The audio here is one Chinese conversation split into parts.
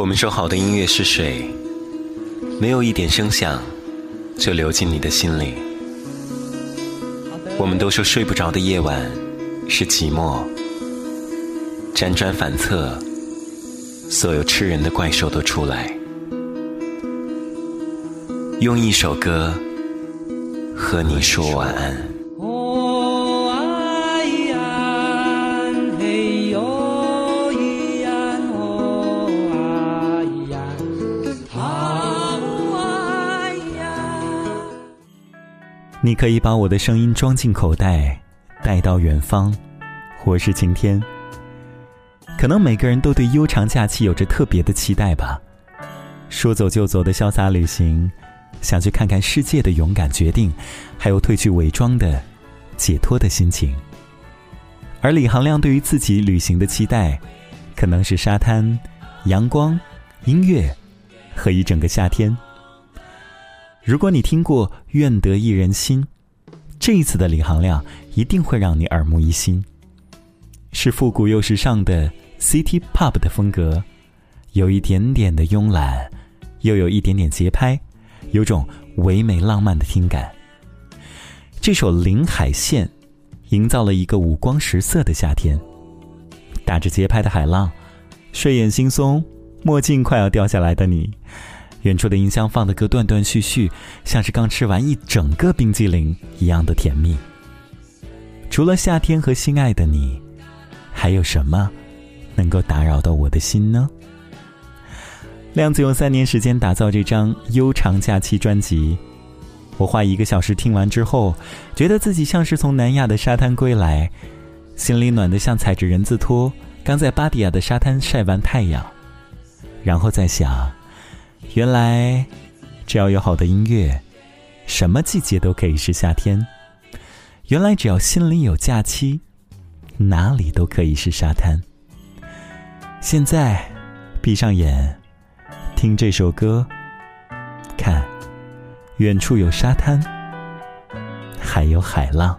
我们说好的音乐是水，没有一点声响就流进你的心里。我们都说睡不着的夜晚是寂寞，辗转反侧，所有吃人的怪兽都出来，用一首歌和你说晚安。你可以把我的声音装进口袋，带到远方。或是晴天。可能每个人都对悠长假期有着特别的期待吧，说走就走的潇洒旅行，想去看看世界的勇敢决定，还有褪去伪装的解脱的心情。而李行亮对于自己旅行的期待，可能是沙滩、阳光、音乐和一整个夏天。如果你听过《愿得一人心》，这一次的李行亮一定会让你耳目一新。是复古又时尚的 City Pop 的风格，有一点点的慵懒，又有一点点节拍，有种唯美浪漫的听感。这首《临海线》营造了一个五光十色的夏天，打着节拍的海浪，睡眼惺忪，墨镜快要掉下来的你。远处的音箱放的歌断断续续，像是刚吃完一整个冰激凌一样的甜蜜。除了夏天和心爱的你，还有什么能够打扰到我的心呢？亮子用三年时间打造这张悠长假期专辑，我花一个小时听完之后，觉得自己像是从南亚的沙滩归来，心里暖得像踩着人字拖刚在巴迪亚的沙滩晒完太阳，然后再想。原来，只要有好的音乐，什么季节都可以是夏天。原来，只要心里有假期，哪里都可以是沙滩。现在，闭上眼，听这首歌，看，远处有沙滩，还有海浪。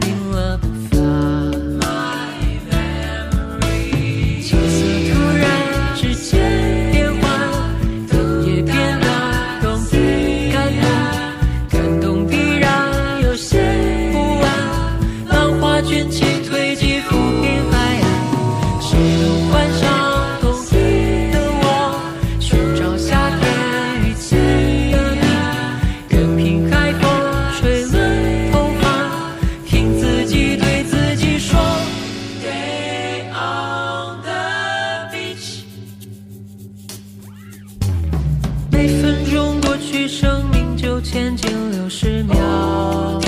去，生命就前进六十秒。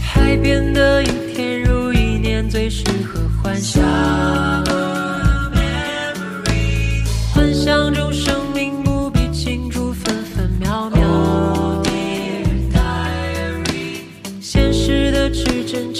海边的一天如一年，最适合幻想。幻想中，生命不必庆祝分分秒秒。现实的指针。